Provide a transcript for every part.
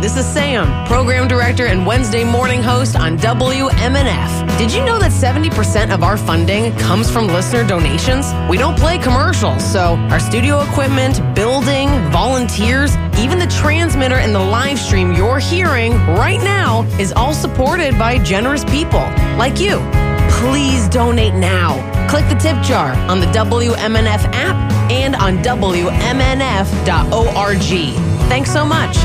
This is Sam, program director and Wednesday morning host on WMNF. Did you know that 70% of our funding comes from listener donations? We don't play commercials, so our studio equipment, building, volunteers, even the transmitter and the live stream you're hearing right now is all supported by generous people like you. Please donate now. Click the tip jar on the WMNF app and on WMNF.org. Thanks so much.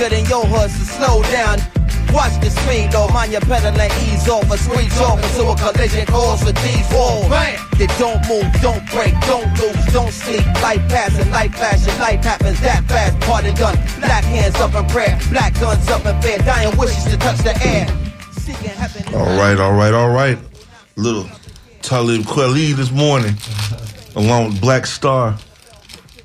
I get good in your hood, so slow down. Watch the speed though, mind your pedal and ease off. A squeeze off into a collision cause with these walls. They don't move, don't break, don't lose, don't sleep. Life passing, life flashing, life happens that fast. Party done, black hands up in prayer, black guns up in fear, dying wishes to touch the air. All right, all right, all right. Little Talib Kweli this morning, along with Black Star.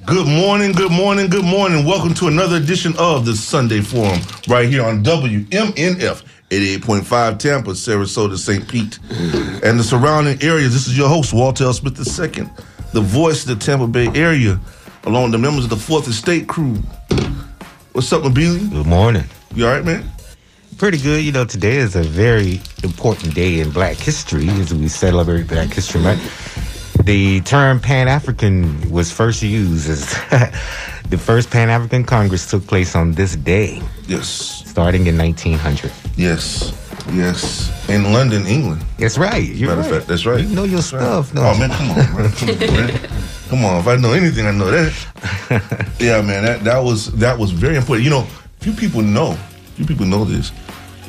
Good morning, good morning, good morning. Welcome to another edition of the Sunday Forum right here on WMNF 88.5 Tampa, Sarasota, St. Pete, and the surrounding areas. This is your host, Walter L. Smith II, the voice of the Tampa Bay area. along with the members of the Fourth Estate crew. What's up, Mabili? Good morning. You all right, man? Pretty good. You know, today is a very important day in Black history as we celebrate Black History Month. The term Pan African was first used as the first Pan African Congress took place on this day, Yes, starting in 1900. yes, yes. In London, England. That's right. You're Matter of right. fact, that's right. You know your That's right. stuff. No. Oh man, come on, man. Come on, man. Come on. If I know anything, I know that. yeah, man. That that was that was very important. You know, few people know, few people know this,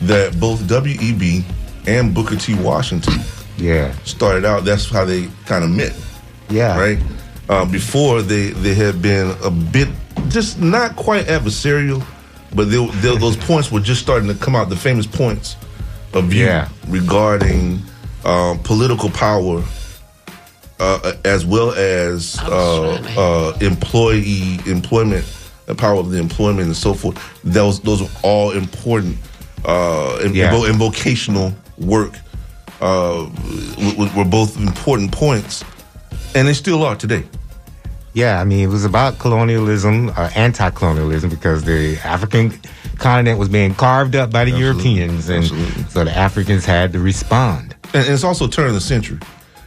that both W.E.B. and Booker T. Washington Yeah. started out. That's how they kind of met, Yeah. right? Uh, before they they had been a bit just not quite adversarial, but they, they, those points were just starting to come out. The famous points of view Yeah. regarding um, political power, uh, as well as uh, uh, employee employment, the power of the employment and so forth. Those those are all important uh, and, Yeah. and vocational work. Uh, w- w- were both important points, and they still are today. Yeah, I mean, it was about colonialism, uh, anti-colonialism, because the African continent was being carved up by the Absolutely. Europeans, and Absolutely. so the Africans had to respond. and, and it's also turn of the century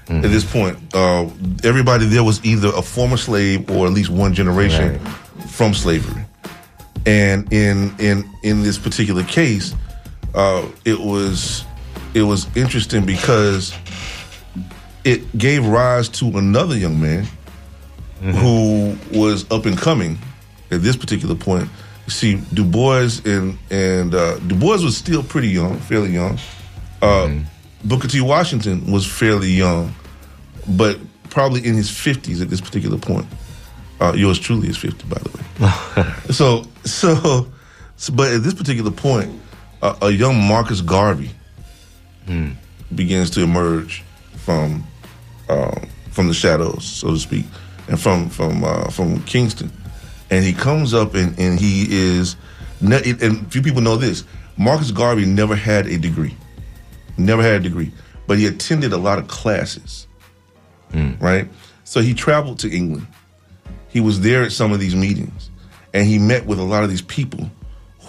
Mm-hmm. at this point. Uh, everybody there was either a former slave or at least one generation Right. from slavery. And in in in this particular case, uh, it was it was interesting because it gave rise to another young man who was up and coming at this particular point. You see, Du Bois and and uh, Du Bois was still pretty young, fairly young. Uh, Booker T. Washington was fairly young, but probably in his fifties at this particular point. Uh, yours truly is fifty, by the way. so, so, so, but at this particular point, uh, a young Marcus Garvey begins to emerge from um, from the shadows, so to speak, and from from uh, from Kingston, and he comes up and and he is, and few people know this. Marcus Garvey never had a degree, never had a degree, but he attended a lot of classes, right? So he traveled to England. He was there at some of these meetings, and he met with a lot of these people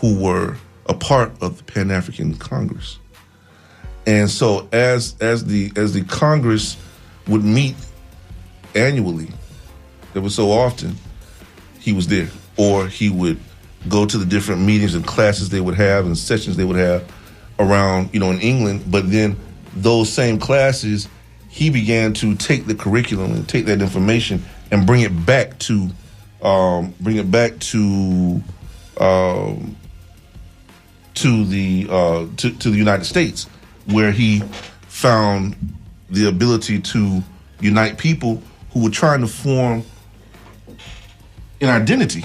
who were a part of the Pan African Congress. And so as as the as the Congress would meet annually, there was so often he was there, or he would go to the different meetings and classes they would have and sessions they would have around, you know, in England. But then those same classes, he began to take the curriculum and take that information and bring it back to, um, bring it back to, um, to the uh, to, to the United States, where he found the ability to unite people who were trying to form an identity.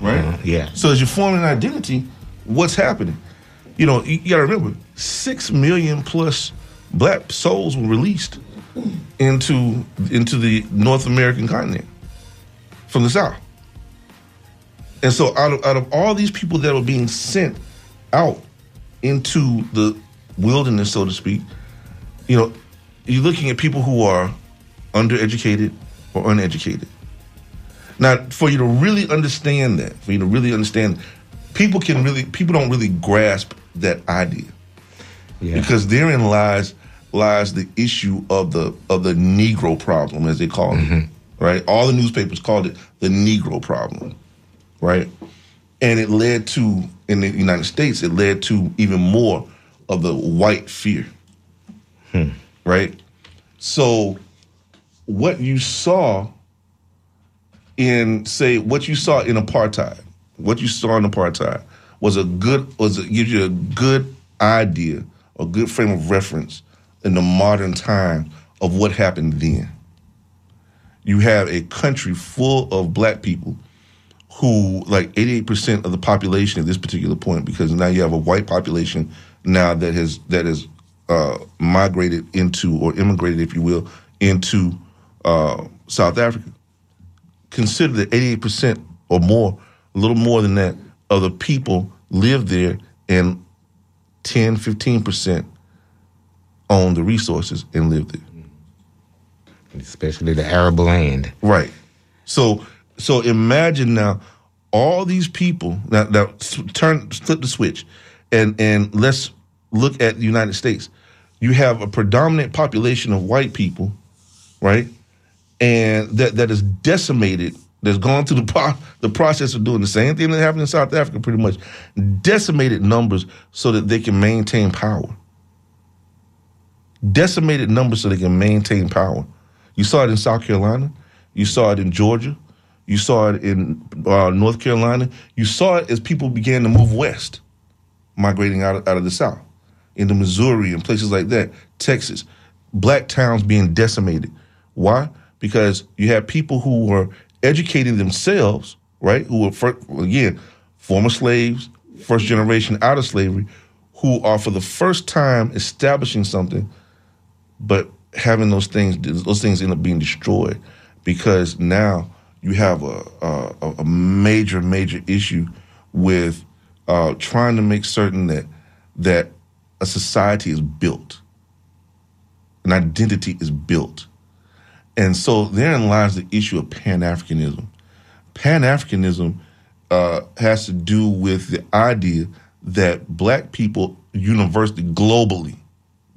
Right? Uh, yeah. So as you form an identity, what's happening? You know, you, you gotta remember, six million plus black souls were released into into the North American continent from the South. And so out of out of all these people that were being sent out into the wilderness, so to speak, you know, you're looking at people who are undereducated or uneducated. Now, for you to really understand that, for you to really understand, people can really people don't really grasp that idea Yeah. because therein lies lies the issue of the of the Negro problem, as they call it. Mm-hmm. Right? All the newspapers called it the Negro problem. Right? And it led to in the United States, it led to even more of the white fear. Hmm. Right? So what you saw in say what you saw in apartheid, what you saw in apartheid was a good was a, gives you a good idea, a good frame of reference in the modern time of what happened then. You have a country full of black people who like 88% of the population at this particular point because now you have a white population now that has that has uh, migrated into or immigrated if you will into uh, South Africa consider that 88% or more, a little more than that, of the people live there and 10, 15% own the resources and live there. Especially the Arab land. Right. So so imagine now all these people now turn flip the switch and and let's look at the United States. You have a predominant population of white people, right? And that that is decimated, that's gone through the pro- the process of doing the same thing that happened in South Africa, pretty much. Decimated numbers so that they can maintain power. Decimated numbers so they can maintain power. You saw it in South Carolina. You saw it in Georgia. You saw it in uh, North Carolina. You saw it as people began to move west, migrating out of, out of the South, into Missouri and places like that, Texas. Black towns being decimated. Why? Because you have people who were educating themselves, right? Who were, fir- again, former slaves, first generation out of slavery, who are for the first time establishing something but having those things those things end up being destroyed because now you have a a, a major major issue with uh, trying to make certain that that a society is built, an identity is built, and so therein lies the issue of Pan Africanism. Pan Africanism uh, has to do with the idea that black people universally, globally,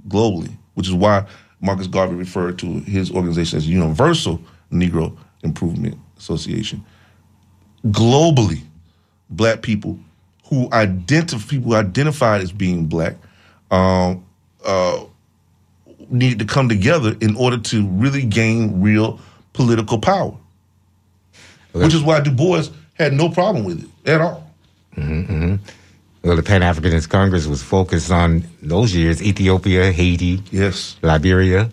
globally, which is why Marcus Garvey referred to his organization as Universal Negro Improvement Association. Globally, black people who identify people identified as being black um, uh, needed to come together in order to really gain real political power. Which is why Du Bois had no problem with it at all. Well, the Pan Africanist Congress was focused on those years Ethiopia, Haiti, Yes. Liberia.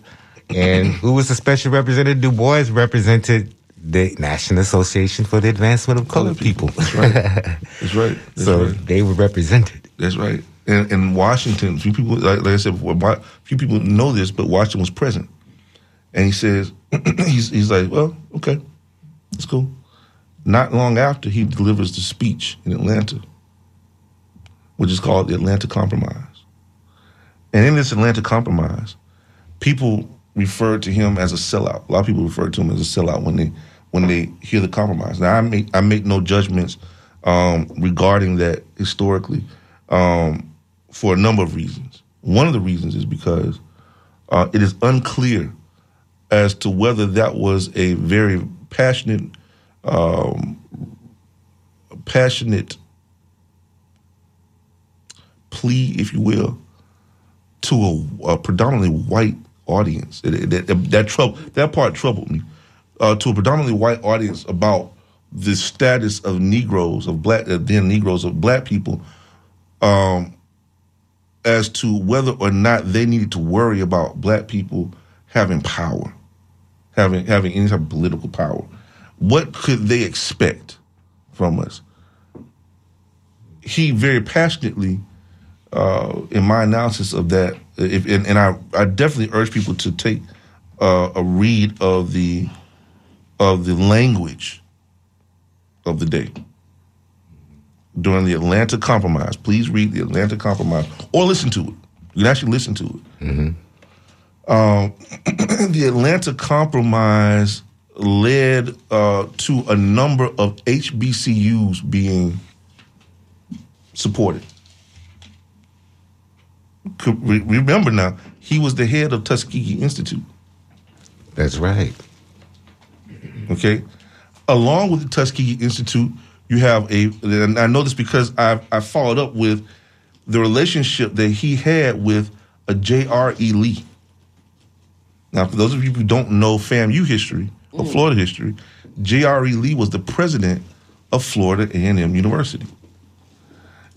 And who was the special representative? Du Bois represented the National Association for the Advancement of Colored People. That's right. That's right. That's so right. they were represented. That's right. And in Washington, few people, like, like I said before, few people know this, but Washington was present. And he says, he's, he's like, well, okay, it's cool. Not long after, he delivers the speech in Atlanta, which is called the Atlanta Compromise. And in this Atlanta Compromise, people referred to him as a sellout. A lot of people referred to him as a sellout when they when they hear the compromise. Now, I make I make no judgments um, regarding that historically um, for a number of reasons. One of the reasons is because uh, it is unclear as to whether that was a very passionate, um, passionate plea, if you will, to a, a predominantly white audience. It- it- that, that, trouble, that part troubled me. Uh, to a predominantly white audience about the status of Negroes, of black, uh, then Negroes, of black people, um, as to whether or not they needed to worry about black people having power, having having any type of political power. What could they expect from us? He very passionately uh, in my analysis of that, if, and, and I, I definitely urge people to take uh, a read of the of the language of the day during the Atlanta Compromise. Please read the Atlanta Compromise or listen to it. You can actually listen to it. Um, the Atlanta Compromise led uh, to a number of HBCUs being supported remember now, he was the head of Tuskegee Institute. That's right. Okay, along with the Tuskegee Institute, you have a. And I know this because I I followed up with the relationship that he had with a J.R.E. Lee. Now, for those of you who don't know FAMU history or Florida history, J.R.E. Lee was the president of Florida A&M University,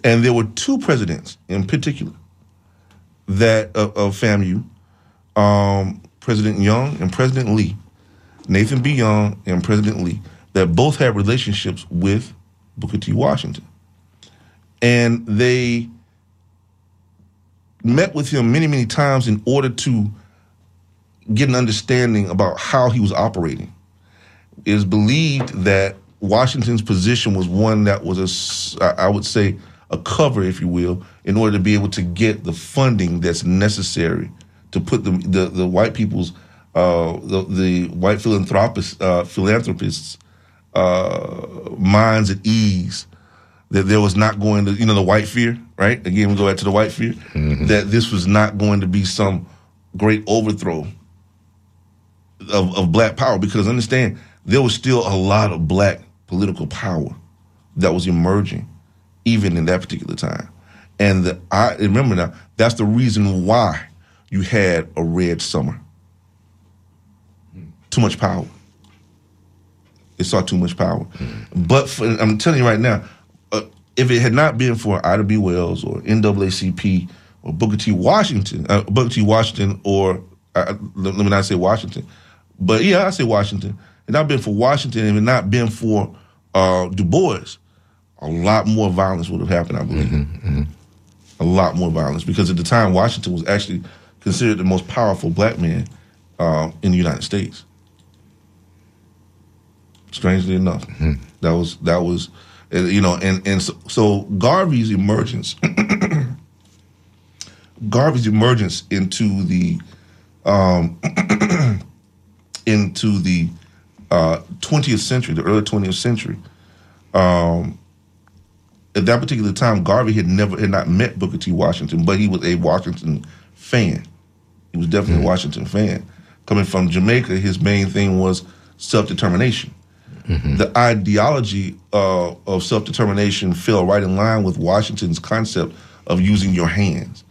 and there were two presidents in particular that of, of FAMU, um, President Young and President Lee, Nathan B. Young and President Lee, that both had relationships with Booker T. Washington. And they met with him many, many times in order to get an understanding about how he was operating. It is believed that Washington's position was one that was a, I would say, a cover, if you will, in order to be able to get the funding that's necessary to put the the, the white people's uh, the, the white philanthropists uh, philanthropists uh, minds at ease that there was not going to, you know, the white fear, right? Again, we go back to the white fear, that this was not going to be some great overthrow of, of black power. Because understand, there was still a lot of black political power that was emerging, even in that particular time. And the, I remember now, that's the reason why you had a red summer. Too much power. It saw too much power. But for, I'm telling you right now, uh, if it had not been for Ida B. Wells or NAACP or Booker T. Washington, uh, Booker T. Washington, or uh, let me not say Washington, but yeah, I say Washington. Had not been for Washington, and it had not been for uh, Du Bois, a lot more violence would have happened. I believe a lot more violence because at the time Washington was actually considered the most powerful black man uh, in the United States. Strangely enough, that was that was, uh, you know, and and so, so Garvey's emergence, Garvey's emergence into the, um, into the uh, 20th century, the early 20th century, um, at that particular time, Garvey had never had not met Booker T. Washington, but he was a Washington fan. He was definitely a Washington fan. Coming from Jamaica, his main thing was self determination. The ideology uh, of self determination fell right in line with Washington's concept of using your hands,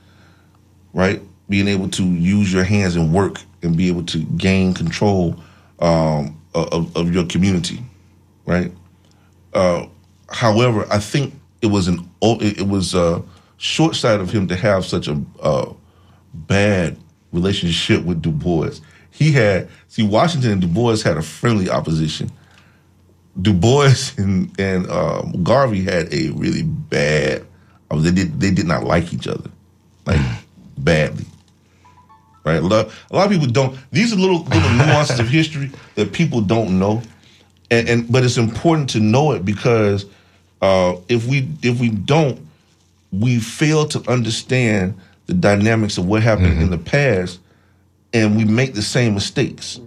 right? Being able to use your hands and work and be able to gain control um, of, of your community, right? Uh, however, I think it was an it was a short sight of him to have such a uh, bad relationship with Du Bois. He had see Washington and Du Bois had a friendly opposition. Du Bois and and um, Garvey had a really bad. I mean, they did they did not like each other, like badly. Right, a lot, a lot of people don't. These are little little nuances of history that people don't know, and, and but it's important to know it because uh, if we if we don't, we fail to understand the dynamics of what happened in the past, and we make the same mistakes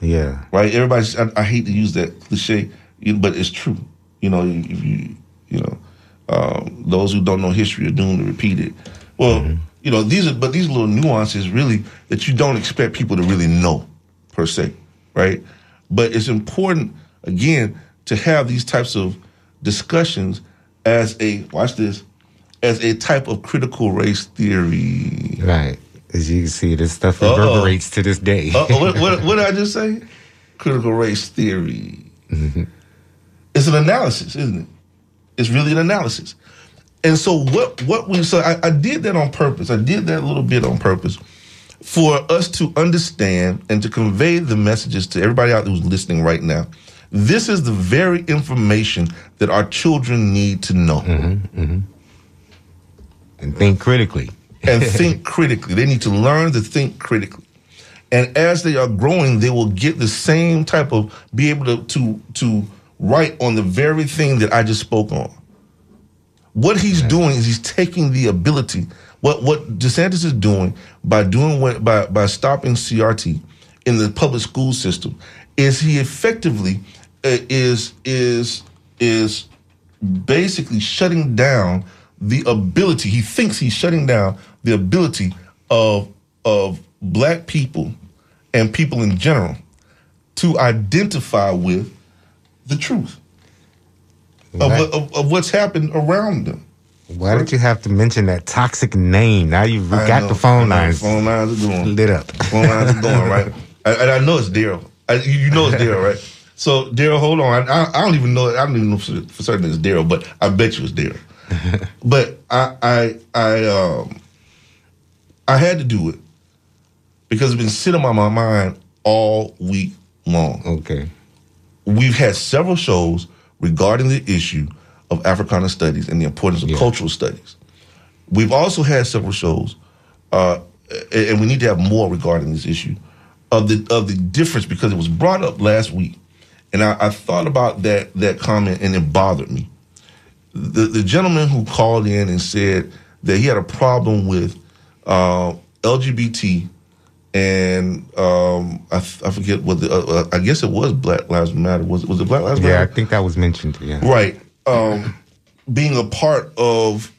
Yeah. right? Everybody's. I, I hate to use that cliche, but it's true. You know, if you, you know, um, those who don't know history are doomed to repeat it. Well, you know, these are, but these little nuances really that you don't expect people to really know, per se, right? But it's important again to have these types of discussions as a watch this as a type of critical race theory. Right. As you can see, this stuff Uh-oh. reverberates to this day. What, what, what did I just say? Critical race theory. Mm-hmm. It's an analysis, isn't it? It's really an analysis. And so what what we so I, I did that on purpose. I did that a little bit on purpose for us to understand and to convey the messages to everybody out there who's listening right now. This is the very information that our children need to know mm-hmm, mm-hmm. and think critically. And think critically. They need to learn to think critically. And as they are growing, they will get the same type of be able to to to write on the very thing that I just spoke on. What he's doing is he's taking the ability. What what DeSantis is doing by doing what by by stopping CRT in the public school system is he effectively uh, is is is basically shutting down the ability. He thinks he's shutting down the ability of of black people and people in general to identify with the truth of, of, of what's happened around them. Why did you have to mention that toxic name? Now you've got know, the phone lines Phone lines are going. lit up. phone lines are going right. I, and I know it's Daryl. You know it's Daryl, right? So Daryl, hold on. I, I, I don't even know. I don't even know for, for certain it's Daryl, but I bet you it's Daryl. but I, I, I, um, I had to do it because it's been sitting on my mind all week long. Okay. We've had several shows regarding the issue of Africana studies and the importance of Yeah. cultural studies. We've also had several shows, uh, and we need to have more regarding this issue of the of the difference because it was brought up last week, and I, I thought about that that comment and it bothered me. The the gentleman who called in and said that he had a problem with uh, LGBT and um, I, I forget what the. Uh, uh, I guess it was Black Lives Matter. Was it was it Black Lives Matter? Yeah, I think that was mentioned. Yeah. Right. Um, being a part of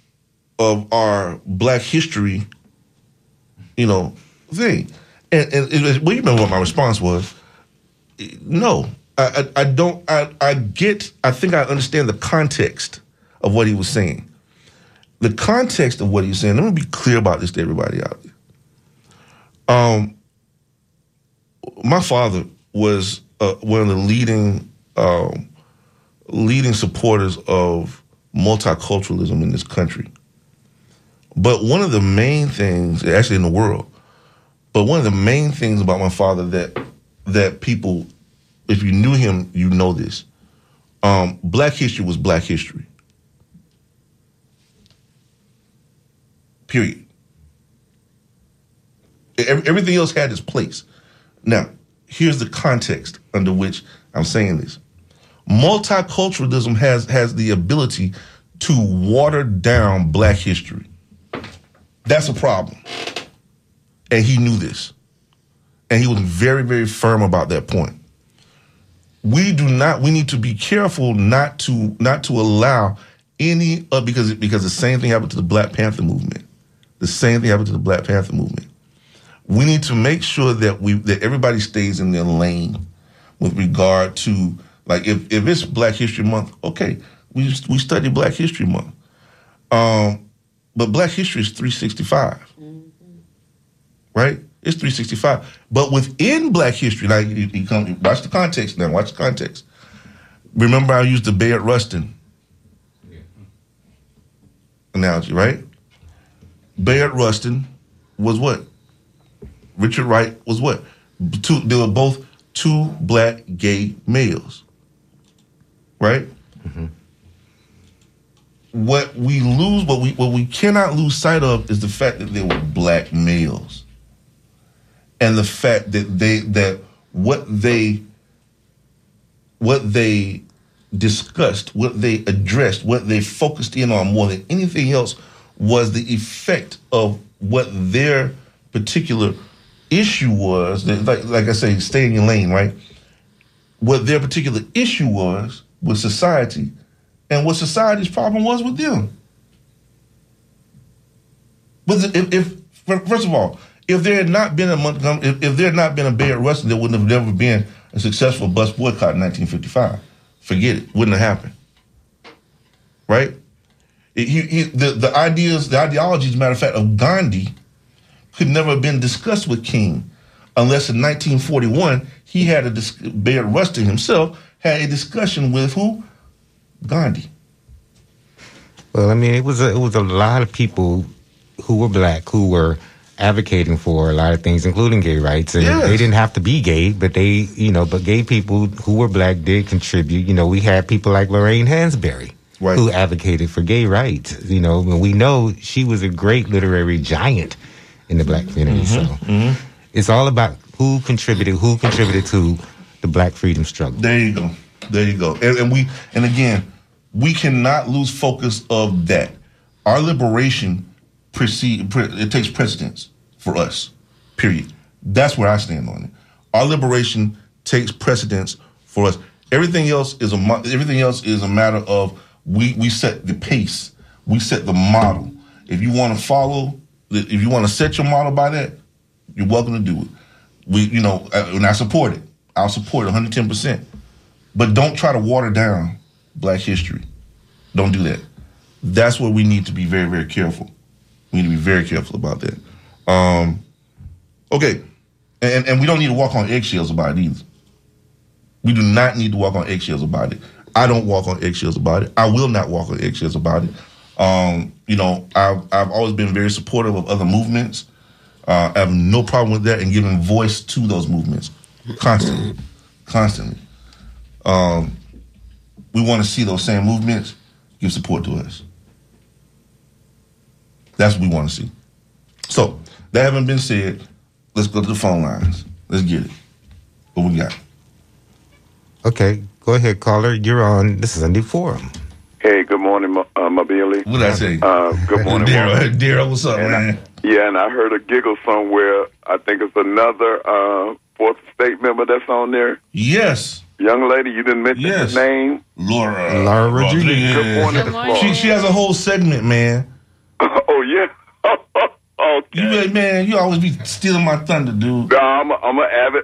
of our Black history, you know, thing. And, and it, was- well, you remember what my response was? No, I, I, I don't. I, I get. I think I understand the context of what he was saying. The context of what he's saying. Let me be clear about this to everybody out there. Um, my father was uh, one of the leading um, leading supporters of multiculturalism in this country. But one of the main things, actually in the world, but one of the main things about my father that that people, if you knew him, you know this. Um, black history was black history. Period. Everything else had its place. Now, here's the context under which I'm saying this. Multiculturalism has has the ability to water down black history. That's a problem. And he knew this. And he was very, very firm about that point. We do not, we need to be careful not to not to allow any uh, because because the same thing happened to the Black Panther movement. The same thing happened to the Black Panther movement. We need to make sure that we that everybody stays in their lane with regard to like if, if it's Black History Month, okay, we we study Black History Month. Um, but Black History is 365. Right? It's 365. But within Black History, now you, you come watch the context now, watch the context. Remember I used the Bayard Rustin analogy, right? Bayard Rustin was what? Richard Wright was what? Two, they were both two black gay males, right? Mm-hmm. What we lose, what we what we cannot lose sight of, is the fact that they were black males, and the fact that they that what they what they discussed, what they addressed, what they focused in on more than anything else was the effect of what their particular issue was. Like, like I say, stay in your lane, right? What their particular issue was with society and what society's problem was with them. But if, if first of all, if there had not been a Montgomery, if, if there had not been a Bayard Rustin, there wouldn't have never been a successful bus boycott in 1955. Forget it, wouldn't have happened. Right? He, he, the, the ideas, the ideology, as a matter of fact, of Gandhi could never have been discussed with King unless in 1941 he had a dis- Bayard Rustin himself had a discussion with who? Gandhi. Well, I mean, it was a, it was a lot of people who were black who were advocating for a lot of things, including gay rights, and Yes. they didn't have to be gay, but they, you know, but gay people who were black did contribute. You know, we had people like Lorraine Hansberry. Right. Who advocated for gay rights? You know, and we know she was a great literary giant in the black community. Mm-hmm. So it's all about who contributed, who contributed to the black freedom struggle. There you go. There you go. And, and we and again, we cannot lose focus of that. Our liberation precede pre, it takes precedence for us. Period. That's where I stand on it. Our liberation takes precedence for us. Everything else is a everything else is a matter of we we set the pace. We set the model. If you want to follow, if you want to set your model by that, you're welcome to do it. We, you know, uh, and I support it. I'll support it 110. percent But don't try to water down Black history. Don't do that. That's where we need to be very, very careful. We need to be very careful about that. Um, okay, and and we don't need to walk on eggshells about it either. We do not need to walk on eggshells about it. I don't walk on eggshells about it. I will not walk on eggshells about it. Um, you know, I've I've always been very supportive of other movements. Uh, I have no problem with that and giving voice to those movements constantly, constantly. Um, we want to see those same movements give support to us. That's what we want to see. So that having been said, let's go to the phone lines. Let's get it. What we got? Okay, go ahead, caller. You're on. This is a new forum. Hey, good morning, Mo- uh, Mobili. What did I say? Uh, good morning, Daryl. Walter. Daryl, what's up, And I- man? Yeah, and I heard a giggle somewhere. I think it's another uh, Fourth Estate member that's on there. Yes, Young lady, you didn't mention Yes. her name. Laura. Laura Rodriguez. Good morning, Good morning. She she has a whole segment, man. Oh yeah. okay. You man, you always be stealing my thunder, dude. No, I'm a, I'm an avid.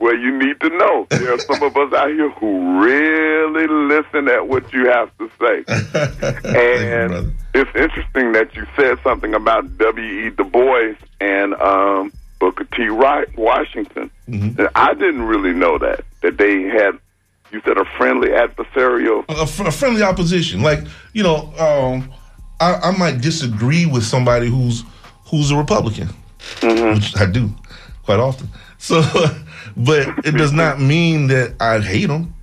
Well, you need to know there are some of us out here who really listen at what you have to say. Thank you, And it's interesting that you said something about W.E. Du Bois and um, Booker T. Wright, Washington. Mm-hmm. I didn't really know that that they had. You said a friendly adversarial. a, fr- a friendly opposition. Like you know, um, I, I might disagree with somebody who's who's a Republican, which I do quite often. So, but it does not mean that I hate them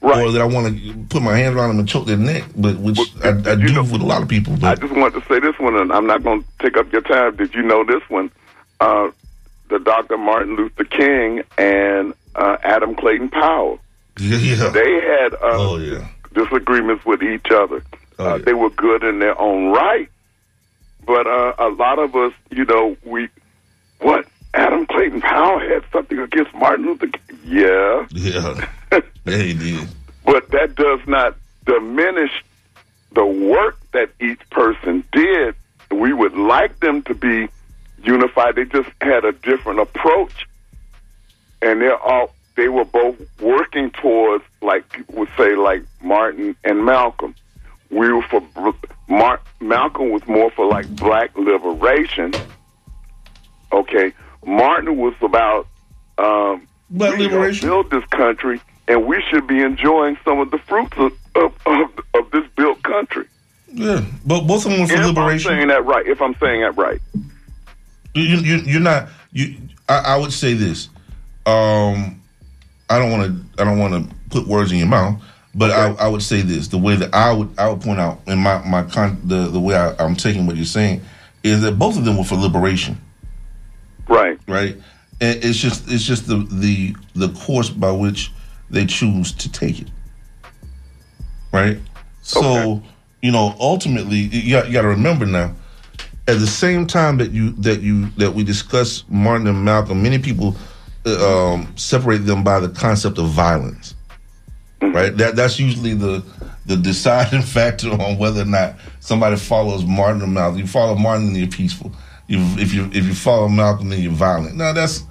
Right. or that I want to put my hands around them and choke their neck. But which I, I do know- with a lot of people. I just want to say this one, and I'm not going to take up your time. Did you know this one? Uh, the Dr. Martin Luther King and uh, Adam Clayton Powell. yeah, yeah. They had uh, oh yeah. disagreements with each other. Oh, uh, yeah. They were good in their own right, but uh, a lot of us, you know, we what Adam Clayton Powell had something against Martin Luther King. Yeah, Yeah, yeah, he did. but that does not diminish the work that each person did. We would like them to be unified. They just had a different approach, and they're all they were both working towards, like people would say, like Martin and Malcolm. We were for Mar- Malcolm was more for like black liberation. Okay, Martin was about um, Black liberation. build this country, and we should be enjoying some of the fruits of of, of, of this built country. Yeah, but both of them were for if liberation. I'm saying that right, if I'm saying that right, You, you, you're not. You, I, I would say this. Um, I don't want to. I don't want to put words in your mouth. But I, I would say this: the way that I would, I would point out in my my con, the the way I, I'm taking what you're saying is that both of them were for liberation, right, right? And it's just it's just the the the course by which they choose to take it, right? So Okay. you know, ultimately, you got, you got to remember now at the same time that you that you that we discuss Martin and Malcolm, many people uh, um, separate them by the concept of violence. Right. That that's usually the the deciding factor on whether or not somebody follows Martin or Malcolm. You follow Martin, then you're peaceful. You, if you if you follow Malcolm, then you're violent. No, that's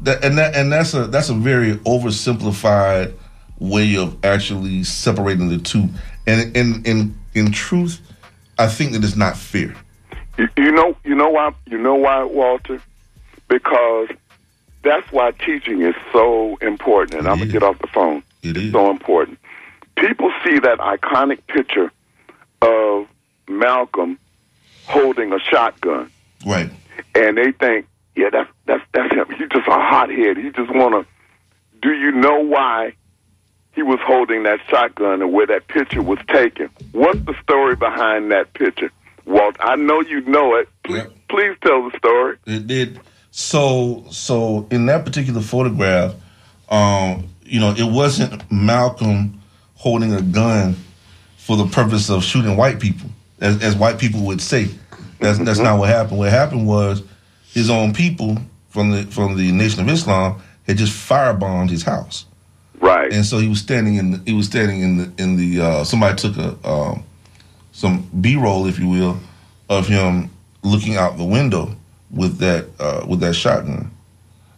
that and that and that's a that's a very oversimplified way of actually separating the two. And in in in truth, I think that it's not fair. you, you know, you know why, you know why, Walter, because that's why teaching is so important. And I'm gonna get off the phone. It It's is. so important. People see that iconic picture of Malcolm holding a shotgun. Right. and they think, yeah, that's that's that's him. He's just a hothead. He just want to. Do you know why he was holding that shotgun and where that picture was taken? What's the story behind that picture, Walt? I know you know it. Please, Yeah. please tell the story. It did. So so in that particular photograph, um, you know, it wasn't Malcolm holding a gun for the purpose of shooting white people, as, as white people would say. That's that's not what happened. What happened was his own people from the from the Nation of Islam had just firebombed his house, Right. and so he was standing in the, he was standing in the in the uh, somebody took a um, some B roll, if you will, of him looking out the window with that uh, with that shotgun.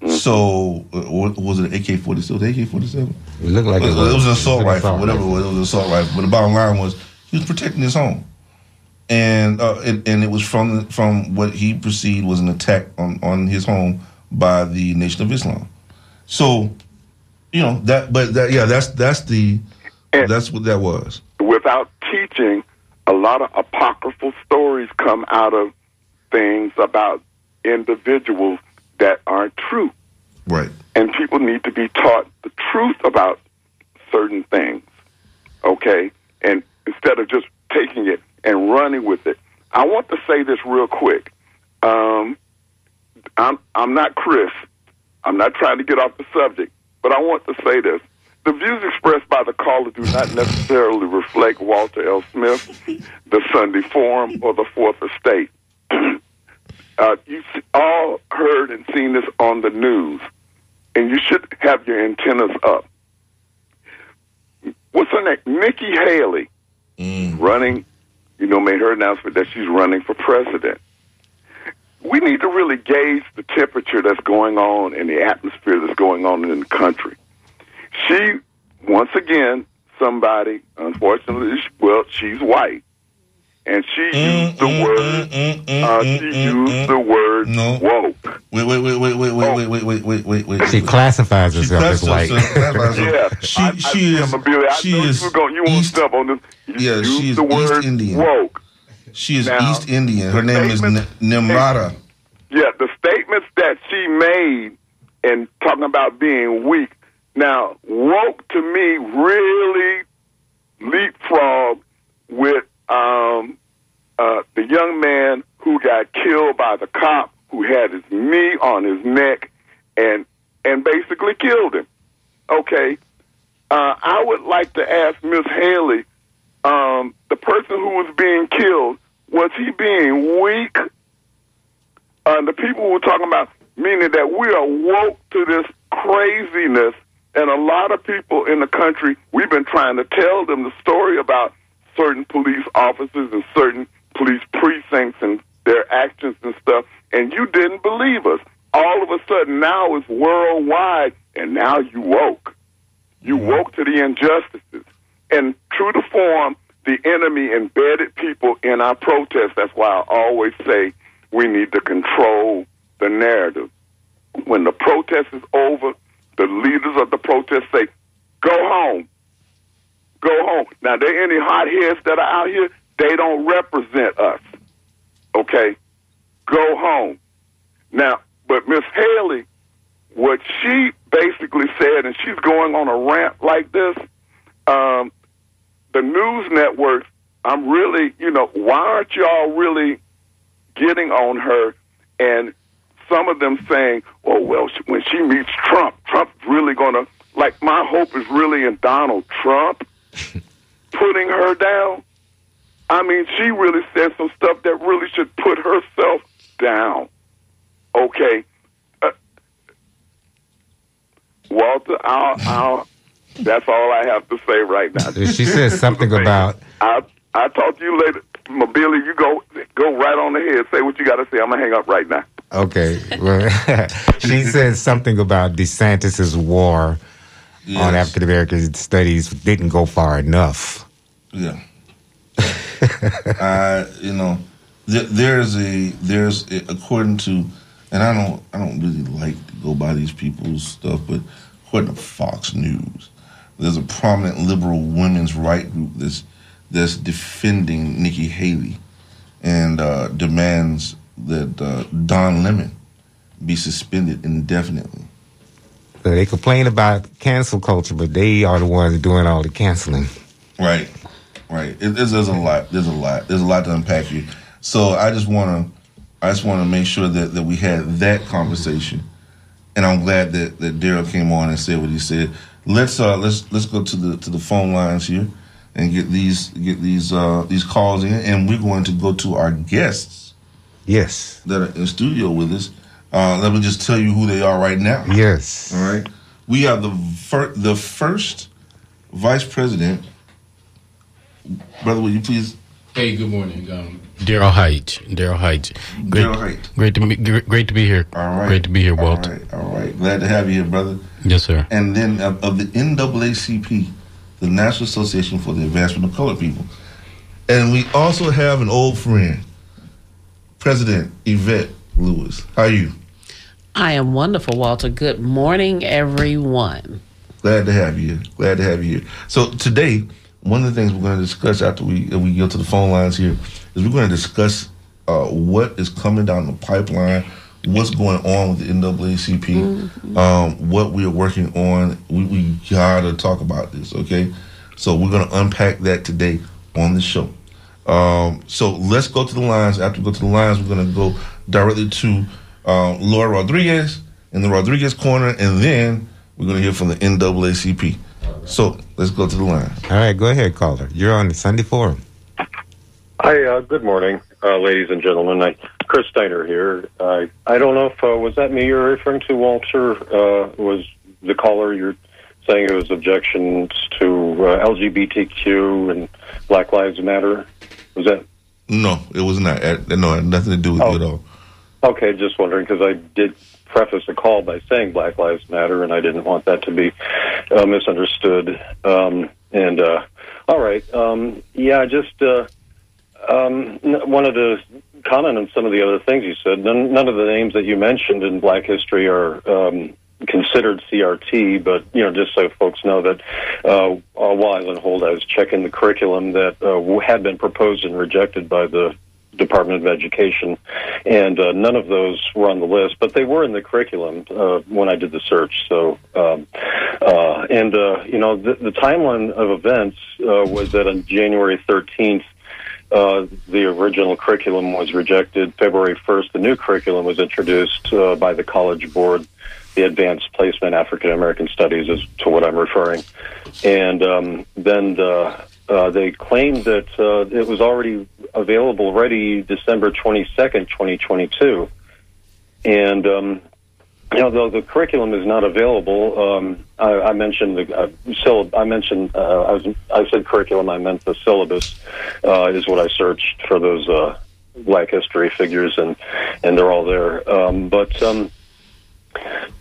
So uh, what- was it an AK forty seven? AK forty seven? It looked like It it was, it was an assault rifle, assault whatever it was. It was an assault rifle. But the bottom line was he was protecting his home, and uh, and, and it was from from what he perceived was an attack on on his home by the Nation of Islam. So, you know that, but that yeah, that's that's the And- that's what that was. Without teaching, a lot of apocryphal stories come out of things about individuals that aren't true. Right. and people need to be taught the truth about certain things. Okay, and instead of just taking it and running with it, I want to say this real quick. Um, I'm I'm not Chris. I'm not trying to get off the subject, but I want to say this. The views expressed by the caller do not necessarily reflect Walter L. Smith, the Sunday Forum, or the Fourth Estate. uh, you s- all heard and seen this on the news, and you should have your antennas up. What's her name? Nikki Haley Mm. running, you know, made her announcement that she's running for president. We need to really gauge the temperature that's going on and the atmosphere that's going on in the country. She, once again, somebody, unfortunately, well, she's white. And she used the mm, word, mm, mm, mm, uh, she used the word No. woke. Wait, wait, wait, wait, wait, wait, oh. wait, wait, wait, wait, wait, wait. She classifies herself she as white. Herself. yeah, she, I, she I, is. I she is. You, going, you East, step on this. Yeah, she is East Indian. Woke. She is now, East Indian. Her name is Nimrata. Yeah, the statements that she made and talking about being weak. Now, woke to me really leapfrog with um, uh, the young man who got killed by the cop who had his knee on his neck and and basically killed him. Okay, uh, I would like to ask Miss Haley, um, the person who was being killed, was he being weak? Uh, the people were talking about meaning that we are woke to this craziness, and a lot of people in the country, we've been trying to tell them the story about certain police officers and certain police precincts and their actions and stuff, and you didn't believe us. All of a sudden, now it's worldwide, and now you woke. You mm-hmm. woke to the injustices. And true to form, the enemy embedded people in our protests. That's why I always say we need to control the narrative. When the protest is over, the leaders of the protest say, go home. Go home. Now, there any hotheads that are out here, they don't represent us. Okay? Go home. Now, but Miss Haley, what she basically said, and she's going on a rant like this, um, the news networks, I'm really, you know, why aren't y'all really getting on her? And some of them saying, oh, well, when she meets Trump, Trump's really going to, like, my hope is really in Donald Trump putting her down. I mean, she really said some stuff that really should put herself down. Okay. Uh, Walter, I'll, I'll, that's all I have to say right now. She said something about I I talk to you later. Mobility, you go go right on ahead. Say what you got to say. I'm gonna hang up right now. okay. Well, she said something about DeSantis's war on African American studies didn't go far enough. Yeah. I, you know, there, there's a there's a, according to, and I don't I don't really like to go by these people's stuff, but according to Fox News, there's a prominent liberal women's right group that's that's defending Nikki Haley, and uh, demands that uh, Don Lemon be suspended indefinitely. So they complain about cancel culture, but they are the ones doing all the canceling. Right, right. It, there's, there's a lot. There's a lot. There's a lot to unpack here. So I just want to, I just want to make sure that, that we had that conversation, and I'm glad that, that Daryl came on and said what he said. Let's uh let's let's go to the to the phone lines here and get these get these uh these calls in, and we're going to go to our guests Yes. that are in studio with us. Uh, let me just tell you who they are right now. Yes. All right. We have the fir- the first vice president. Brother, will you please? Hey, good morning. Um, Daryl Height. Daryl Height. Great, Daryl Height. Great to be great, great to be here. All right. Great to be here, All Walt. right. All right. Glad to have you here, brother. Yes, sir. And then of, of the NAACP, the National Association for the Advancement of Colored People. And we also have an old friend, President Yvette Lewis. How are you? I am wonderful, Walter. Good morning, everyone. Glad to have you. Glad to have you here. So today, one of the things we're going to discuss after we we go to the phone lines here is we're going to discuss uh, what is coming down the pipeline, what's going on with the NAACP, um, what we are working on. We, we gotta talk about this, okay? So we're going to unpack that today on the show. Um, so let's go to the lines. After we go to the lines, we're going to go directly to um, Laura Rodriguez in the Rodriguez corner, and then we're going to hear from the NAACP. So let's go to the line. All right, go ahead, caller. You're on the Sunday Forum. Hi, uh, good morning, uh, ladies and gentlemen. I Chris Steiner here. I I don't know if uh, was that me you're referring to, Walter? Uh, was the caller you're saying it was objections to uh, LGBTQ and Black Lives Matter? Was that No, it was not. Uh, No, it had nothing to do with Oh. you at all. okay? Just wondering because I did preface the call by saying Black Lives Matter, and I didn't want that to be uh, misunderstood. Um, and uh, all right, um, yeah, I just uh, um, wanted to comment on some of the other things you said. None, none of the names that you mentioned in Black history are um, considered CRT, but you know, just so folks know that uh, while I was on hold, I was checking the curriculum that uh, had been proposed and rejected by the Department of Education, and uh, none of those were on the list, but they were in the curriculum uh, when I did the search. So, um, uh, and uh, you know, the, the timeline of events uh, was that on January 13th, uh, the original curriculum was rejected. February 1st, the new curriculum was introduced by the College Board. The Advanced Placement African American Studies is to what I'm referring. And um, then the, uh, they claimed that uh, it was already available ready December 22nd, 2022. And um, you know, though the curriculum is not available, um, I, I mentioned the uh, I mentioned uh, I was I said curriculum. I meant the syllabus uh, is what I searched for those uh, Black history figures, and and they're all there. Um, but um,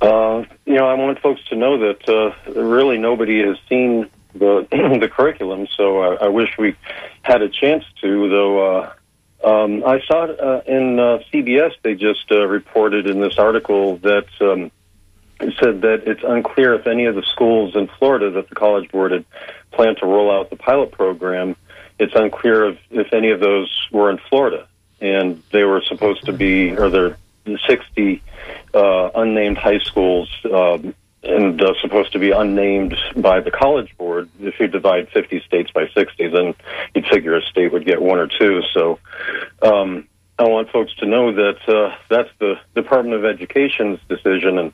uh, you know, I want folks to know that uh, really nobody has seen the the curriculum. So I, I wish we had a chance to, though. Uh, um, I saw uh, in uh, CBS they just reported in this article that um, it said that it's unclear if any of the schools in Florida that the College Board had planned to roll out the pilot program. It's unclear if, if any of those were in Florida, and they were supposed to be, or they're 60 uh, unnamed high schools. Um, and uh, supposed to be unnamed by the College Board. If you divide 50 states by 60, then you'd figure a state would get one or two. So um, I want folks to know that uh, that's the Department of Education's decision, and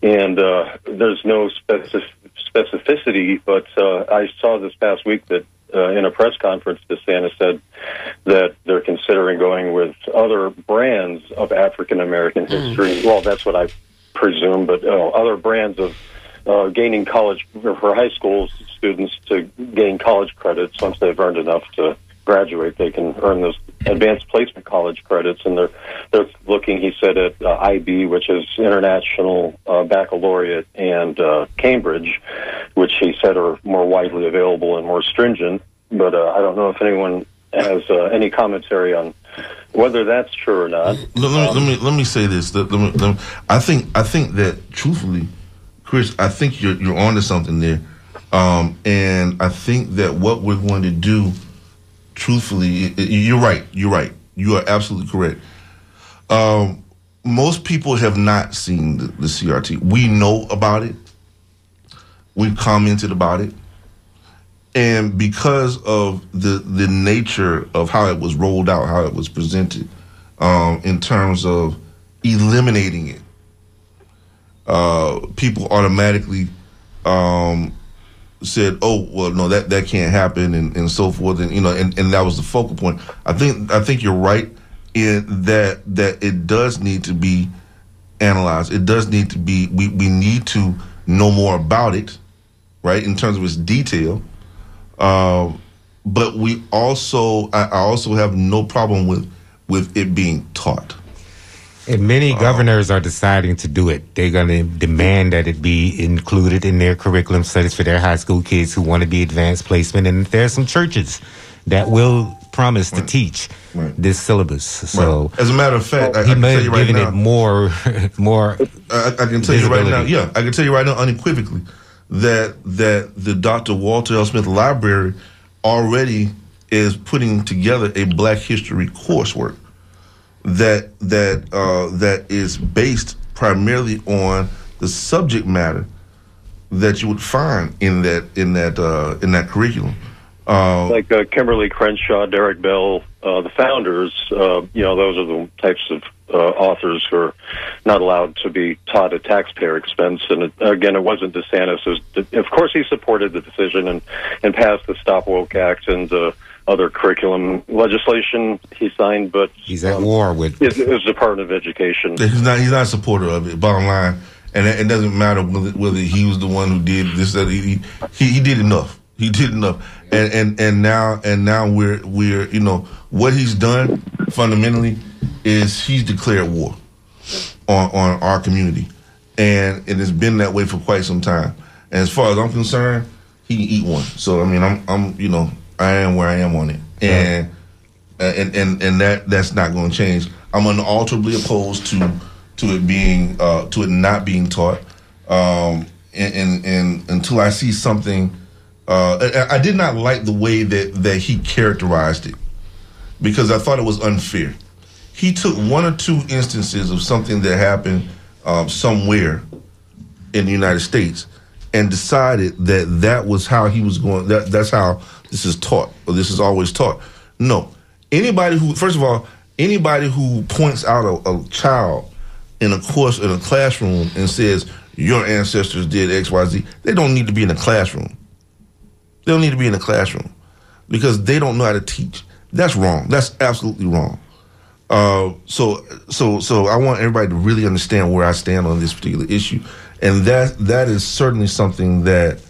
and uh, there's no specific, specificity. But uh, I saw this past week that uh, in a press conference, DeSantis said that they're considering going with other brands of African American history. Well, that's what I presume, but uh, other brands of uh, gaining college for high school students to gain college credits once they've earned enough to graduate. They can earn those advanced placement college credits, and they're they're looking. He said at uh, IB, which is International uh, Baccalaureate, and uh, Cambridge, which he said are more widely available and more stringent. But uh, I don't know if anyone has uh, any commentary on whether that's true or not. Let, let me, let me let me say this. Let, let me, me- I think I think that truthfully, Chris, I think you're you're onto something there, um, and I think that what we're going to do, truthfully, you're right. You're right. You are absolutely correct. Um, most people have not seen the, the CRT. We know about it. We've commented about it and because of the the nature of how it was rolled out, how it was presented, um, in terms of eliminating it, uh, people automatically um, said, "Oh, well, no, that that can't happen," and, and so forth, and you know, and, and that was the focal point. I think I think you're right in that that it does need to be analyzed. It does need to be. We we need to know more about it, right, in terms of its detail. Um, but we also, I, I also have no problem with with it being taught. And many governors are deciding to do it. They're going to demand that it be included in their curriculum studies for their high school kids who want to be advanced placement. And there are some churches that will promise to teach this syllabus. So As a matter of fact, I, I he can may tell you have right given now, it more, more. I, I can tell you right now, yeah, I can tell you right now unequivocally that that the Dr. Walter L. Smith Library already is putting together a Black History coursework that that uh, that is based primarily on the subject matter that you would find in that in that uh, in that curriculum. Uh, like uh, Kimberlé Crenshaw, Derek Bell, uh, the founders, uh, you know, those are the types of uh, authors who are not allowed to be taught at taxpayer expense. And it, again, it wasn't DeSantis. It was, of course, he supported the decision and, and passed the Stop Woke Act and uh, other curriculum legislation he signed, but He's at war with. it, it Department of Education. He's not. He's not a supporter of it. Bottom line, and it, it doesn't matter whether, whether he was the one who did this. That he, he he did enough. He did enough, and and and now and now we're we're you know what he's done fundamentally is he's declared war on on our community, and it has been that way for quite some time. And as far as I'm concerned, he can eat one. So I mean, I'm I'm you know I am where I am on it, and and and and that that's not going to change. I'm unalterably opposed to to it being uh, to it not being taught, um, and, and and until I see something. Uh, I, I did not like the way that that he characterized it because I thought it was unfair. He took one or two instances of something that happened um, somewhere in the United States and decided that that was how he was going. That that's how this is taught, or this is always taught. No, anybody who, first of all, anybody who points out a, a child in a course in a classroom and says your ancestors did X, Y, Z, they don't need to be in a classroom. They don't need to be in the classroom because they don't know how to teach. That's wrong. That's absolutely wrong. Uh, so, so, so I want everybody to really understand where I stand on this particular issue, and that that is certainly something that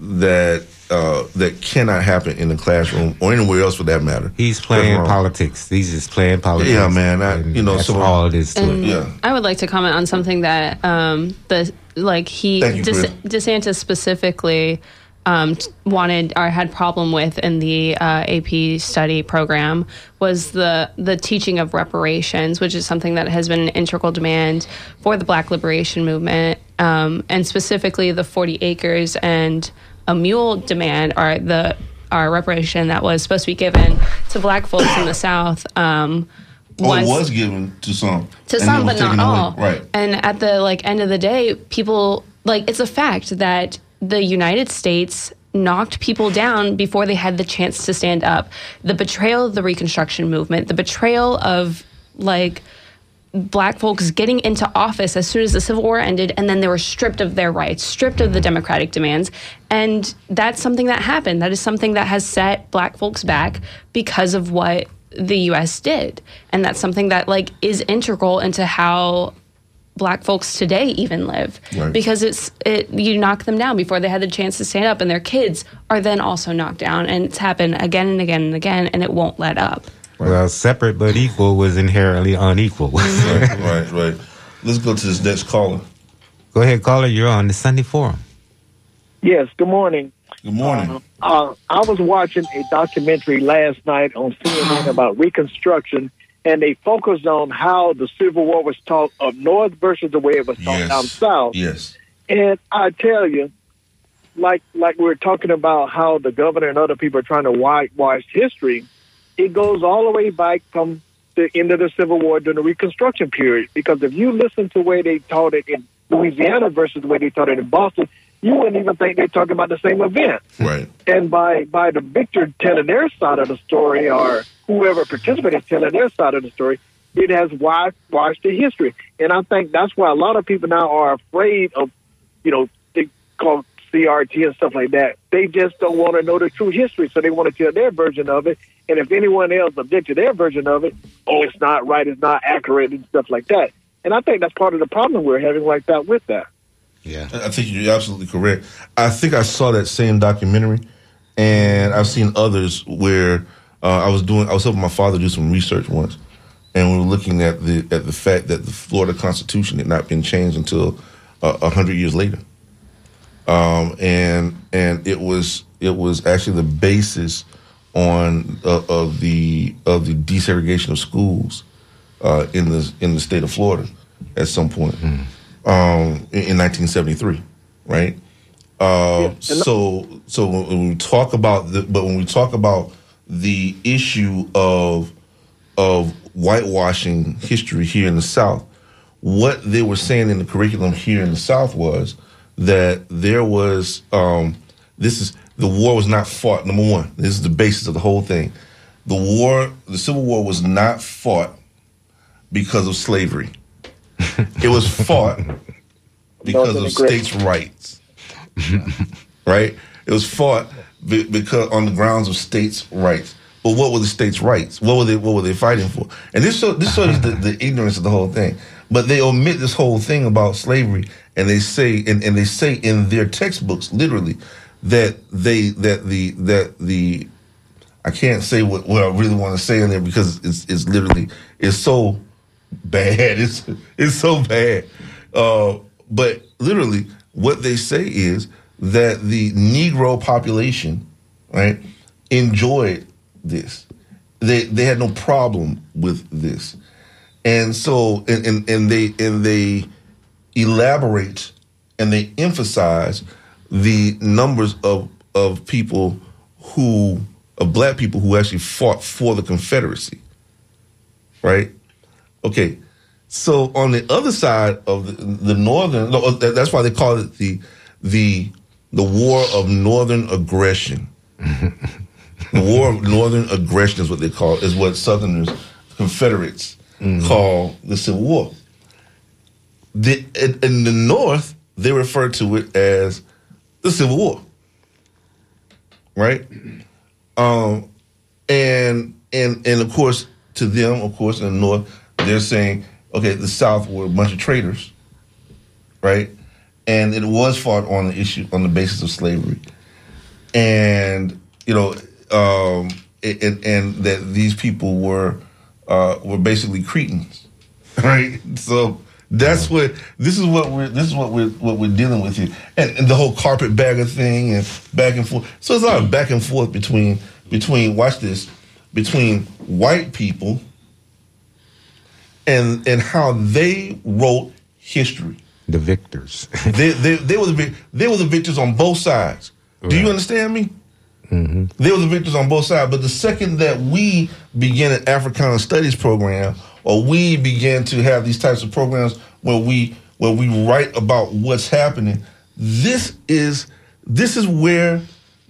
that uh, that cannot happen in the classroom or anywhere else for that matter. He's playing politics. He's just playing politics. Yeah, man. I, you know, that's so all it is to it. Yeah. I would like to comment on something that um, the like he Thank you, DeS- DeSantis specifically um, t- wanted or had problem with in the uh, AP study program was the the teaching of reparations, which is something that has been an integral demand for the Black liberation movement, um, and specifically the 40 acres and a mule demand are the our reparation that was supposed to be given to Black folks in the South. Um, Oh, it was given to some. to some, but not taken away. all. Right. And at the like end of the day, people like it's a fact that the United States knocked people down before they had the chance to stand up. The betrayal of the Reconstruction movement, the betrayal of like black folks getting into office as soon as the Civil War ended, and then they were stripped of their rights, stripped of the democratic demands. And that's something that happened. That is something that has set black folks back because of what the US did. And that's something that like is integral into how black folks today even live Right. because it's it you knock them down before they had the chance to stand up and their kids are then also knocked down and it's happened again and again and again and it won't let up Well, separate but equal was inherently unequal. right, right, right. Let's go to this next caller. Go ahead, caller. You're on the Sunday Forum. Yes, good morning. Good morning. Uh, I was watching a documentary last night on CNN about Reconstruction, and they focused on how the Civil War was taught up north versus the way it was taught Yes. down south. Yes. And I tell you, like like we are talking about how the governor and other people are trying to whitewash history, it goes all the way back from the end of the Civil War during the Reconstruction period. Because if you listen to the way they taught it in Louisiana versus the way they taught it in Boston, you wouldn't even think they're talking about the same event. Right. And by by the victor telling their side of the story, or whoever participated telling their side of the story, it has washed the history. And I think that's why a lot of people now are afraid of, you know, they call CRT and stuff like that. They just don't want to know the true history, so they want to tell their version of it. And if anyone else objects to their version of it, oh, it's not right, it's not accurate, and stuff like that. And I think that's part of the problem we're having like that with that. Yeah. I think you're absolutely correct. I think I saw that same documentary, and I've seen others where uh, I was doing. I was helping my father do some research once, and we were looking at the at the fact that the Florida Constitution had not been changed until uh, a hundred years later, um, and and it was it was actually the basis on uh, of the of the desegregation of schools uh, in the in the state of Florida at some point um, in, in 1973, right? Uh, so so when, when we talk about the but when we talk about the issue of of whitewashing history here in the South, what they were saying in the curriculum here in the South was that there was um, this is the war was not fought. Number one, this is the basis of the whole thing. The war, the Civil War, was not fought because of slavery. It was fought because of states' rights. right? It was fought be- because on the grounds of states' rights. but what were the states' rights? What were they what were they fighting for? And this show, this shows the, the ignorance of the whole thing. But they omit this whole thing about slavery, and they say and, and they say in their textbooks literally that they that the that the I can't say what, what I really want to say in there because it's it's literally it's so bad. It's it's so bad. Uh, but literally, what they say is that the Negro population, right, enjoyed this. They they had no problem with this, and so and and, and they and they elaborate and they emphasize the numbers of of people who of black people who actually fought for the Confederacy. Right? Okay. So on the other side of the, the northern, that's why they call it the the the war of northern aggression. the war of northern aggression is what they call is what Southerners, Confederates, call the Civil War. The, in, in the North, they refer to it as the Civil War, right? Um, and and and of course, to them, of course, in the North, they're saying, okay, the South were a bunch of traitors, right? And it was fought on the issue on the basis of slavery, and you know, um, and, and that these people were uh, were basically cretins, right? So that's what this is what we're this is what we're what we're dealing with here, and, and the whole carpetbagger thing and back and forth. So it's a lot of back and forth between between watch this between white people and and how they wrote history. The victors. they, they they were the they were the victors on both sides. Do you understand me? They were the victors on both sides. But the second that we begin an Africana Studies program, or we begin to have these types of programs where we where we write about what's happening, this is this is where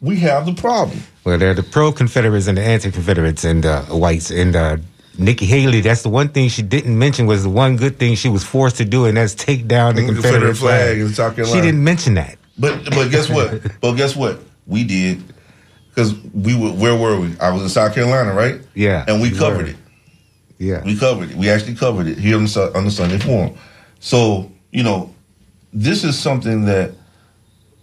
we have the problem. Well, they're the pro Confederates and the anti Confederates and uh, whites. And uh, Nikki Haley, that's the one thing she didn't mention was the one good thing she was forced to do, and that's take down the mm, Confederate, Confederate flag in South She didn't mention that. But but guess what? but guess what? We did because we were. Where were we? I was in South Carolina, right? Yeah, and we covered were. it. Yeah, we covered it. We actually covered it here on the on the Sunday Forum. So you know, this is something that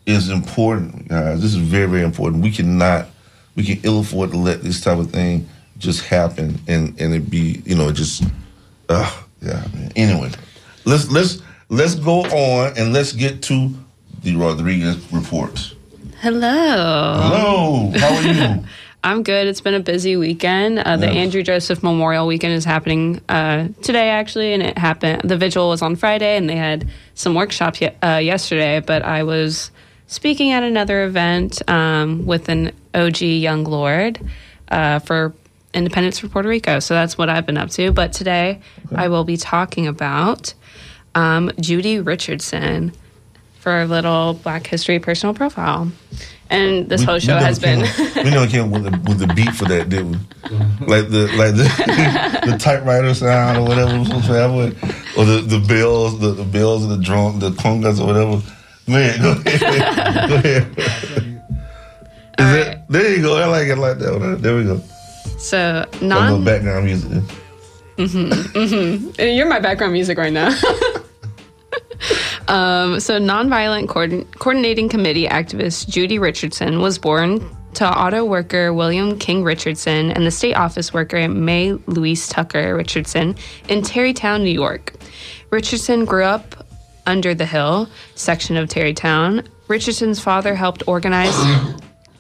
is important, guys. This is very very important. We cannot, we can ill afford to let this type of thing just happen and and it be you know just, uh, yeah. Man. Anyway, let's let's let's go on and let's get to the Rodriguez report. Hello. Hello, how are you? I'm good. It's been a busy weekend. Uh, the Yeah. Andrew Joseph Memorial Weekend is happening uh, today, actually, and it happened. The vigil was on Friday, and they had some workshops ye- uh, yesterday. But I was speaking at another event um, with an OG Young Lord uh, for Independence for Puerto Rico. So that's what I've been up to. But today, I will be talking about um, Judy Richardson for a little Black History personal profile. And this We- whole show has been. came- we never came with the, with the beat for that, did we? Like the like the, the typewriter sound or whatever was supposed to have, with- or the the bells, the, the bells and the drum, the congas or whatever. Man, go ahead, go ahead. Is it, there you go. I like it like that. There we go. So a little non. background music. Mm-hmm, mm-hmm. You're my background music right now. um, so nonviolent coordin- coordinating committee activist Judy Richardson was born to auto worker William King Richardson and the state office worker May Louise Tucker Richardson in Tarrytown, New York. Richardson grew up under the Hill section of Tarrytown. Richardson's father helped organize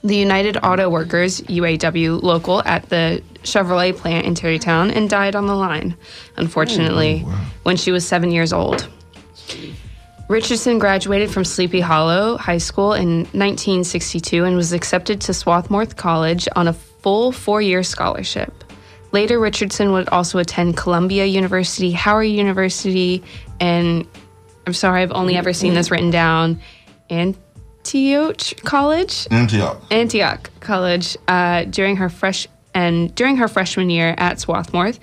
the United Auto Workers UAW local at the Chevrolet plant in Tarrytown and died on the line, unfortunately, oh, when she was seven years old. Richardson graduated from Sleepy Hollow High School in 1962 and was accepted to Swarthmore College on a full four year scholarship. Later, Richardson would also attend Columbia University, Howard University, and I'm sorry, I've only ever seen this written down Antioch College. Antioch. Antioch College uh, during her fresh and during her freshman year at Swarthmore,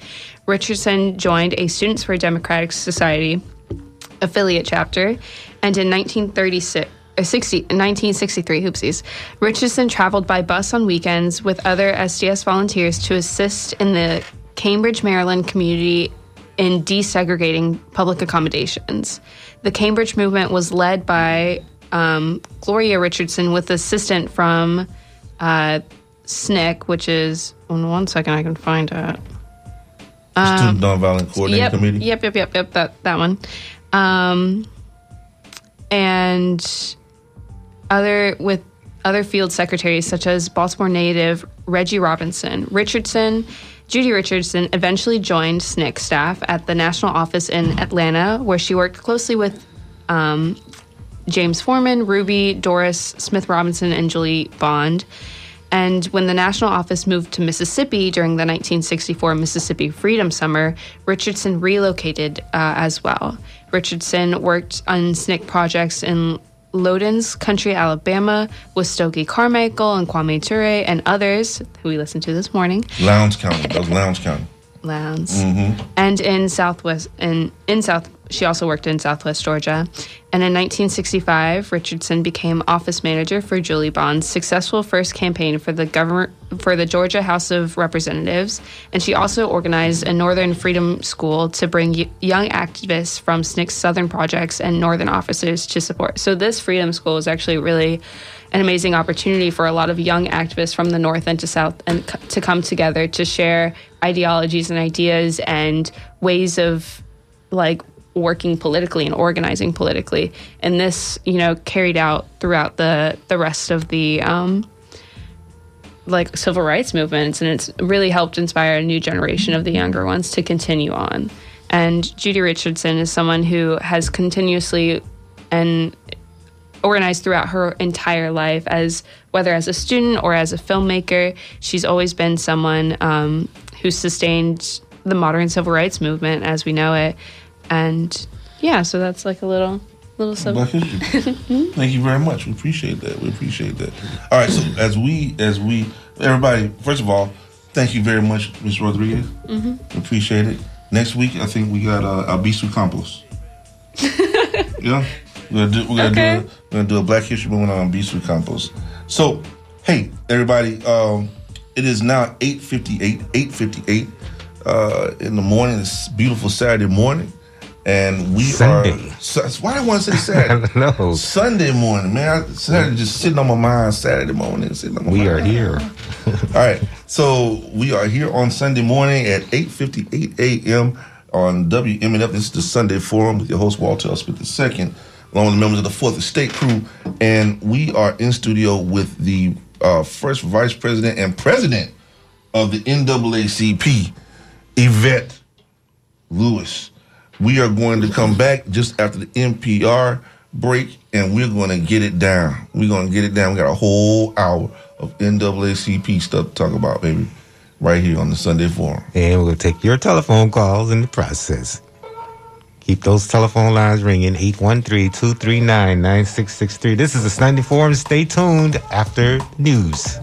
Richardson joined a Students for a Democratic Society affiliate chapter, and in 1936, uh, 60, 1963, oopsies. Richardson traveled by bus on weekends with other SDS volunteers to assist in the Cambridge, Maryland community in desegregating public accommodations. The Cambridge movement was led by um, Gloria Richardson with assistant from uh, SNCC, which is, on one second, I can find it. Student Nonviolent Coordinating yep, Committee. Yep, yep, yep, yep. That that one. Um, and other with other field secretaries such as Baltimore native Reggie Robinson, Richardson, Judy Richardson eventually joined SNCC staff at the national office in Atlanta, where she worked closely with um, James Forman, Ruby, Doris, Smith Robinson, and Julian Bond. And when the national office moved to Mississippi during the 1964 Mississippi Freedom Summer, Richardson relocated uh, as well. Richardson worked on SNCC projects in Lowndes County, Alabama, with Stokely Carmichael and Kwame Ture and others who we listened to this morning. Lowndes County. That was Lowndes County. Lowndes. Mm-hmm. And in Southwest, in in South, she also worked in Southwest Georgia. And in 1965, Richardson became office manager for Julian Bond's successful first campaign for the government for the Georgia House of Representatives. And she also organized a Northern Freedom School to bring young activists from SNCC's Southern projects and Northern offices to support. So this Freedom School is actually really an amazing opportunity for a lot of young activists from the north and to south and to come together to share ideologies and ideas and ways of like working politically and organizing politically. And this you know carried out throughout the the rest of the um like civil rights movements. And it's really helped inspire a new generation of the younger ones to continue on. And judy richardson is someone who has continuously and organized throughout her entire life as whether as a student or as a filmmaker she's always been someone um, who sustained the modern civil rights movement as we know it and yeah so that's like a little little sub- Black History. Thank you very much. We appreciate that. We appreciate that. All right. So as we as we everybody, first of all, thank you very much, Ms. Rodriguez. Mhm. We appreciate it. Next week, I think we got uh, Albizu Campos. yeah, we're gonna do we're gonna Okay. do a, we're gonna do a Black History Moment on Albizu Campos. So, hey everybody, um, it is now eight fifty eight. Eight fifty eight uh, in the morning. It's beautiful Saturday morning. And we Sunday. are. So, why do I want to say Saturday? Know. Sunday morning, man. I- Saturday just sitting on my mind. Saturday morning, sitting on my We mind. are here. All right. So we are here on Sunday morning at 8.58 a.m. on WMNF. This is the Sunday Forum with your host, Walter L. Smith II, along with members of the Fourth Estate crew. And we are in studio with the uh, first vice president and president of the NAACP, Yvette Lewis. We are going to come back just after the NPR break and we're going to get it down. We're going to get it down. We got a whole hour of NAACP stuff to talk about, baby, right here on the Sunday Forum. And we'll take your telephone calls in the process. Keep those telephone lines ringing 813-239-9663. This is the Sunday Forum. Stay tuned after news.